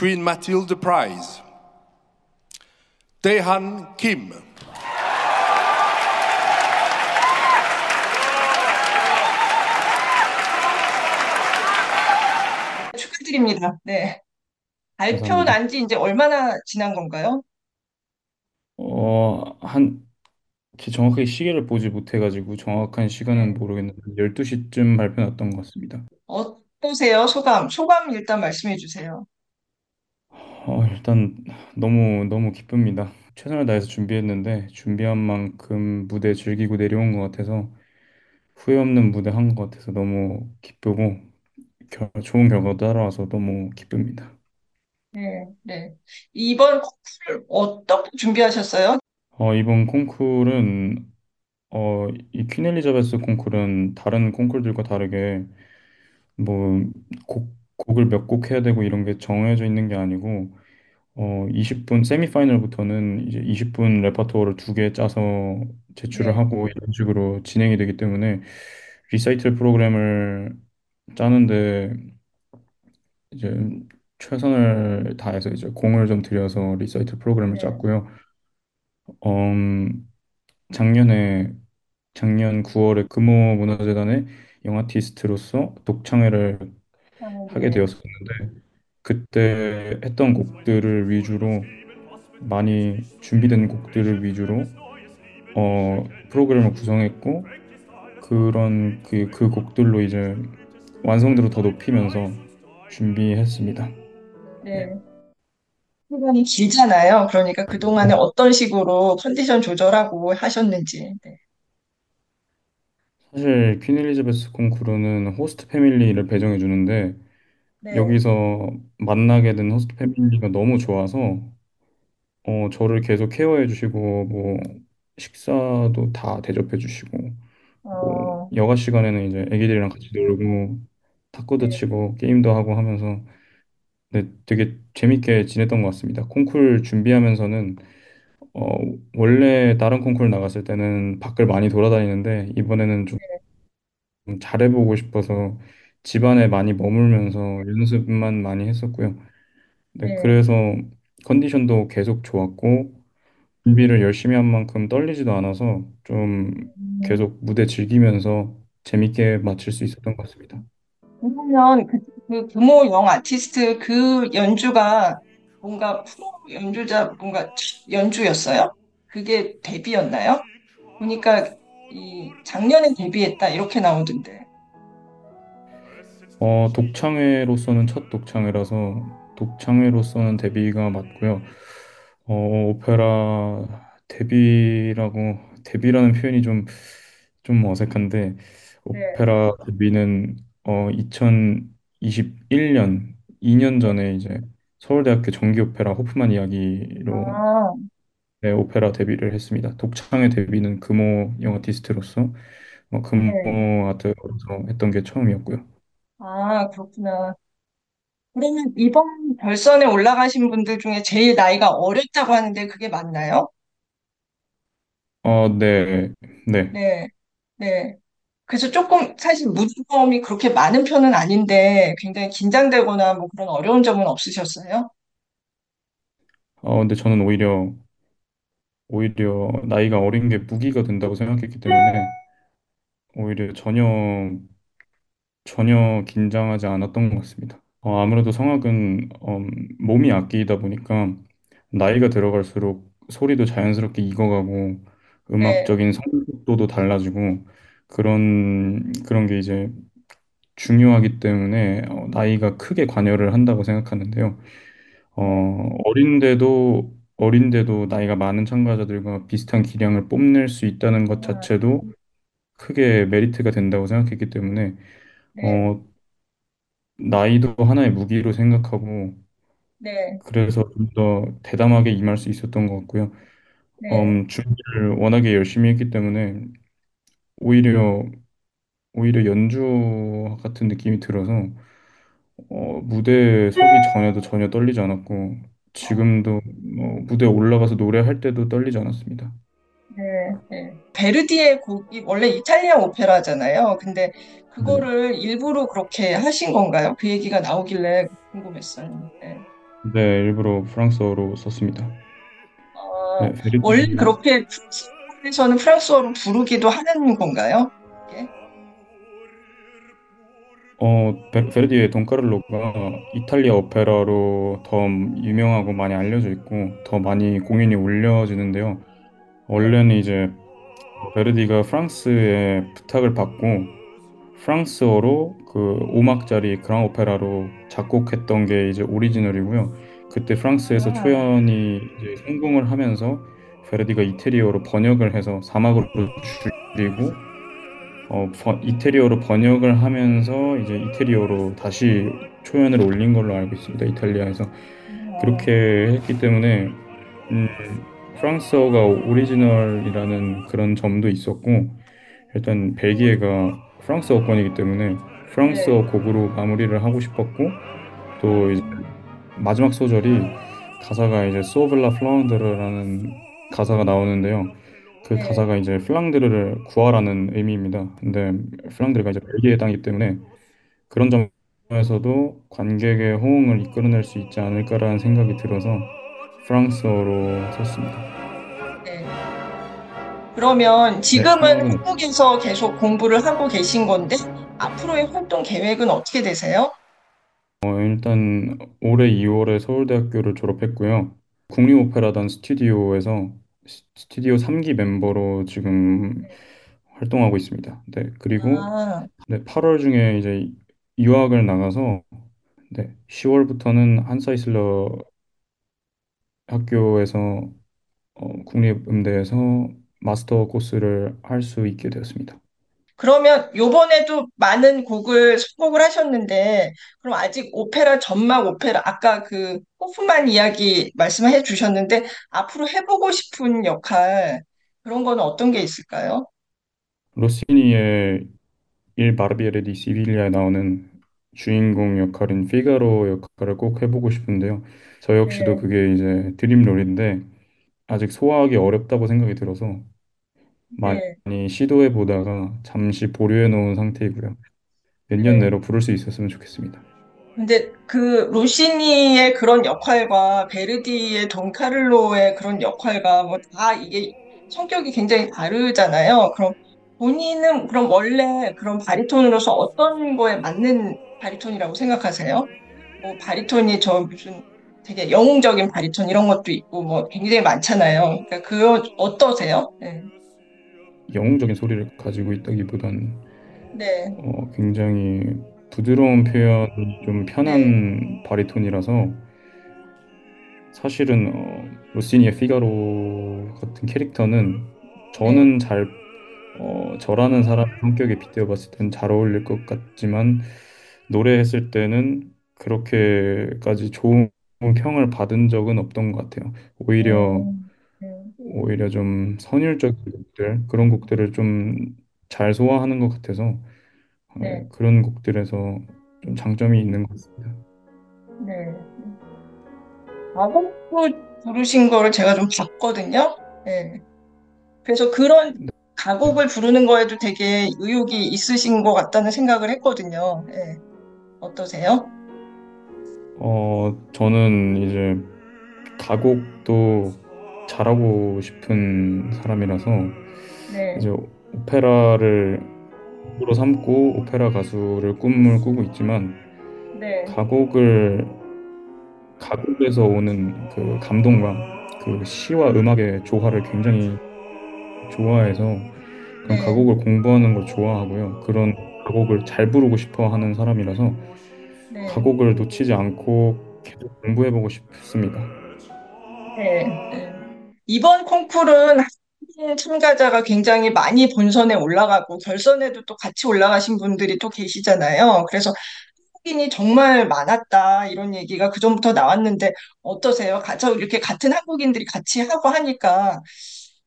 Queen Mathilde Prize. Daehan Kim. 축하드립니다. 네. 발표 감사합니다. 난 지 이제 얼마나 지난 건가요? 어, 한, 정확하게 시계를 보지 못해가지고 정확한 시간은 네. 모르겠는데 12시쯤 발표 났던 것 같습니다. 어떠세요? 소감? 소감 일단 말씀해 주세요. 어, 일단 너무 너무 기쁩니다. 최선을 다해서 준비했는데 준비한 만큼 무대 즐기고 내려온 것 같아서 후회 없는 무대 한 것 같아서 너무 기쁘고 결- 좋은 결과 따라와서 너무 기쁩니다. 네, 네. 이번 콩쿠르 어떻게 준비하셨어요? 어, 이번 콩쿨은 어, 이 퀸 엘리자베스 콩쿨은 다른 콩쿨들과 다르게 뭐 곡, 곡을 몇 곡 해야 되고 이런 게 정해져 있는 게 아니고 어 20분 세미파이널부터는 이제 20분 repertoire를 두 개 짜서 제출을 네, 하고 이런 식으로 진행이 되기 때문에 리사이틀 프로그램을 짜는데 이제 최선을 다해서 이제 공을 좀 들여서 리사이틀 프로그램을 네. 짰고요. 음, 작년에 작년 9월에 금호 문화재단의 영아티스트로서 독창회를 아, 하게 네, 되었었는데 그때 했던 곡들을 위주로 많이 준비된 곡들을 위주로 어, 프로그램을 구성했고 그런 그, 그 곡들로 이제 완성도를 더 높이면서 준비했습니다. 네. 네. 시간이 길잖아요. 그러니까 그동안에 어떤 식으로 컨디션 조절하고 하셨는지. 네, 사실 퀸 엘리자베스 콩쿠르는 host family를 배정해 주는데 네, 여기서 만나게 된 host family가 너무 좋아서 어, 저를 계속 케어해 주시고 뭐 식사도 다 대접해 주시고 뭐 어, 여가 시간에는 이제 애기들이랑 같이 놀고 탁구도 네, 치고 게임도 하고 하면서 네, 되게 재밌게 지냈던 것 같습니다. 콩쿨 준비하면서는 어, 원래 다른 콩쿨 나갔을 때는 밖을 많이 돌아다니는데 이번에는 좀 잘해보고 싶어서 집안에 많이 머물면서 연습만 많이 했었고요. 네, 네. 그래서 컨디션도 계속 좋았고 준비를 열심히 한 만큼 떨리지도 않아서 좀 음, 계속 무대 즐기면서 재밌게 마칠 수 있었던 것 같습니다. 그러면 그, 그 금호 영 아티스트 그 연주가 뭔가 프로 연주자 뭔가 첫 연주였어요? 그게 데뷔였나요? 보니까 이 작년에 데뷔했다 이렇게 나오던데. 어, 독창회로서는 첫 독창회라서 독창회로서는 데뷔가 맞고요. 어, 오페라 데뷔라고 데뷔라는 표현이 좀 좀 어색한데 네. 오페라 데뷔는 어, 2021년 2년 전에 이제 서울대학교 정기오페라 호프만 이야기로 아, 네, 오페라 데뷔를 했습니다. 독창회 데뷔는 금호 영아티스트로서 어, 네. 금호 아트로서 했던 게 처음이었고요. 아, 그렇구나. 그러면 이번 결선에 올라가신 분들 중에 제일 나이가 어렸다고 하는데 그게 맞나요? 어, 네, 네. 네, 네. 그래서 조금 사실 무대경험이 그렇게 많은 편은 아닌데 굉장히 긴장되거나 뭐 그런 어려운 점은 없으셨어요? 어, 근데 저는 오히려, 오히려 나이가 어린 게 무기가 된다고 생각했기 때문에 오히려 전혀, 전혀 긴장하지 않았던 것 같습니다. 어, 아무래도 성악은 음, 몸이 악기이다 보니까 나이가 들어갈수록 소리도 자연스럽게 익어가고 네, 음악적인 성숙도도 달라지고 그런, 그런 게 이제 중요하기 때문에 어, 나이가 크게 관여를 한다고 생각하는데요. 네, 어, 어린데도 어린데도 나이가 많은 참가자들과 비슷한 기량을 뽐낼 수 있다는 것 아, 자체도 크게 메리트가 된다고 생각했기 때문에 네, 어, 나이도 하나의 무기로 생각하고 네, 그래서 좀 더 대담하게 임할 수 있었던 것 같고요. 네, 음, 준비를 워낙에 열심히 했기 때문에 오히려 오히려 연주 같은 느낌이 들어서 어, 무대 서기 전에도 전혀 떨리지 않았고 지금도 어, 무대 올라가서 노래할 때도 떨리지 않았습니다. 네, 네. 베르디의 곡이 원래 이탈리아 오페라잖아요. 근데 네. 그거를 일부러 그렇게 하신 건가요? 그 얘기가 나오길래 궁금했어요. 네. 네, 일부러 프랑스어로 썼습니다. 어, 네, 베르디, 원래 그렇게 에서는 프랑스어로 부르기도 하는 건가요? 예? 어, 베- 베르디의 돈카를로가 이탈리아 오페라로 더 유명하고 많이 알려져 있고 더 많이 공연이 올려지는데요. 네. 원래는 이제 베르디가 프랑스에 부탁을 받고 프랑스어로 그 5막짜리 그랑 오페라로 작곡했던 게 이제 오리지널이고요. 그때 프랑스에서 아, 초연이 이제 성공을 하면서 베르디가 이태리어로 번역을 해서 사막으로 줄이고 어, 번- 이태리어로 번역을 하면서 이제 이태리어로 다시 초연을 올린 걸로 알고 있습니다. 이탈리아에서 어, 그렇게 했기 때문에 음, 프랑스어가 오리지널이라는 그런 점도 있었고 일단 벨기에가 프랑스어권이기 때문에 네. 프랑스어 곡으로 마무리를 하고 싶었고 또 이제 음, 마지막 소절이 가사가 이제 소블라 플랑드르라는 가사가 나오는데요. 그 네. 가사가 이제 플랑드르를 구하라는 의미입니다. 근데 플랑드르가 이제 벨기에 땅이기 때문에 그런 점에서도 관객의 호응을 이끌어낼 수 있지 않을까라는 생각이 들어서 프랑스어로 썼습니다. 네. 그러면 네, 지금은 성악은 한국에서 계속 공부를 하고 계신 건데, 앞으로의 활동 계획은 어떻게 되세요? 어, 일단 올해 2월에 서울대학교를 졸업했고요. 국립오페라단 스튜디오에서 스- 스튜디오 3기 멤버로 지금 활동하고 있습니다. 네, 그리고 아, 네, 8월 중에 이제 유학을 나가서 네, 10월부터는 한사이슬러 학교에서 어, 국립음대에서 마스터 코스를 할 수 있게 되었습니다. 그러면 요번에도 많은 곡을 선곡을 하셨는데, 그럼 아직 오페라, 전막 오페라, 아까 그 호프만 이야기 말씀해 주셨는데, 앞으로 해보고 싶은 역할, 그런 거는 어떤 게 있을까요? 로시니의 일 바르비에레 디 시빌리아에 나오는 주인공 역할인 피가로 역할을 꼭 해보고 싶은데요. 저 역시도 네, 그게 이제 드림롤인데 아직 소화하기 어렵다고 생각이 들어서 네, 많이 시도해 보다가 잠시 보류해 놓은 상태이고요. 몇 년 네. 내로 부를 수 있었으면 좋겠습니다. 근데 그 로시니의 그런 역할과 베르디의 돈카를로의 그런 역할과 뭐 다 이게 성격이 굉장히 다르잖아요. 그럼 본인은 그럼 원래 그런 바리톤으로서 어떤 거에 맞는 바리톤이라고 생각하세요? 뭐 바리톤이 저 무슨 되게 영웅적인 바리톤 이런 것도 있고 뭐 굉장히 많잖아요. 그러니까 그 어떠세요? 네. 영웅적인 소리를 가지고 있다기보단 네. 어, 굉장히 부드러운 표현이 좀 네. 편한 바리톤이라서 사실은 어, 로시니의 피가로 같은 캐릭터는 네. 저는 잘 어, 저라는 사람 성격에 빗대어 봤을 때는 잘 어울릴 것 같지만 노래했을 때는 그렇게까지 좋은 평을 받은 적은 없던 것 같아요. 오히려 음, 네. 오히려 좀 선율적인 곡들 그런 곡들을 좀 잘 소화하는 것 같아서 어, 네. 그런 곡들에서 좀 장점이 있는 것 같습니다. 네. 가곡도 부르신 거를 제가 좀 봤거든요. 네. 그래서 그런 가곡을 부르는 거에도 되게 의욕이 있으신 것 같다는 생각을 했거든요. 네. 어떠세요? 어, 저는 이제 가곡도 잘하고 싶은 사람이라서 네. 이제 오페라를 꿈으로 삼고 오페라 가수를 꿈을 꾸고 있지만 네. 가곡을 가곡에서 오는 그 감동과 그 시와 음악의 조화를 굉장히 좋아해서 그런 네. 가곡을 공부하는 걸 좋아하고요. 그런 가곡을 잘 부르고 싶어 하는 사람이라서 네. 가곡을 놓치지 않고 계속 공부해보고 싶습니다. 네. 네. 이번 콩쿠르는 한국인 참가자가 굉장히 많이 본선에 올라가고 결선에도 또 같이 올라가신 분들이 또 계시잖아요. 그래서 한국인이 정말 많았다 이런 얘기가 그 전부터 나왔는데 어떠세요? 가서 이렇게 같은 한국인들이 같이 하고 하니까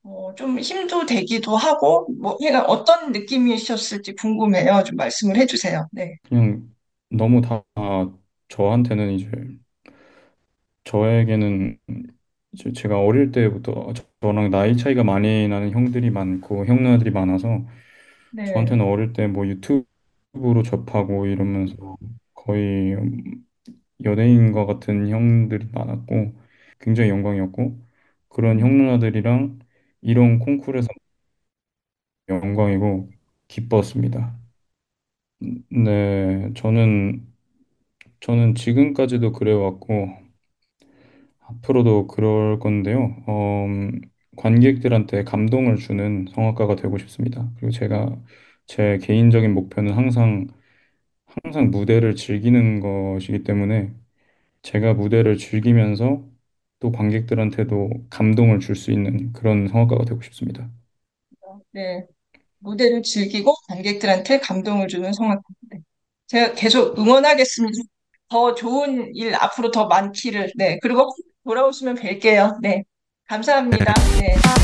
어, 좀 힘도 되기도 하고 뭐 얘가 어떤 느낌이셨을지 궁금해요. 좀 말씀을 해주세요. 네, 그냥 너무 다 저한테는 이제 저에게는 이 제 제가 어릴 때부터 저- 저랑 나이 차이가 많이 나는 형들이 많고 형 누나들이 많아서 네, 저한테는 어릴 때 뭐 유튜브로 접하고 이러면서 거의 연예인과 같은 형들이 많았고 굉장히 영광이었고 그런 형 누나들이랑 이런 콩쿠르에서 영광이고 기뻤습니다. 네, 저는 저는 지금까지도 그래왔고 앞으로도 그럴 건데요. 어, 음, 관객들한테 감동을 주는 성악가가 되고 싶습니다. 그리고 제가 제 개인적인 목표는 항상 항상 무대를 즐기는 것이기 때문에 제가 무대를 즐기면서 또 관객들한테도 감동을 줄 수 있는 그런 성악가가 되고 싶습니다. 네. 무대를 즐기고 관객들한테 감동을 주는 성악. 네. 제가 계속 응원하겠습니다. 더 좋은 일 앞으로 더 많기를. 네. 그리고 돌아오시면 뵐게요. 네. 감사합니다. 네.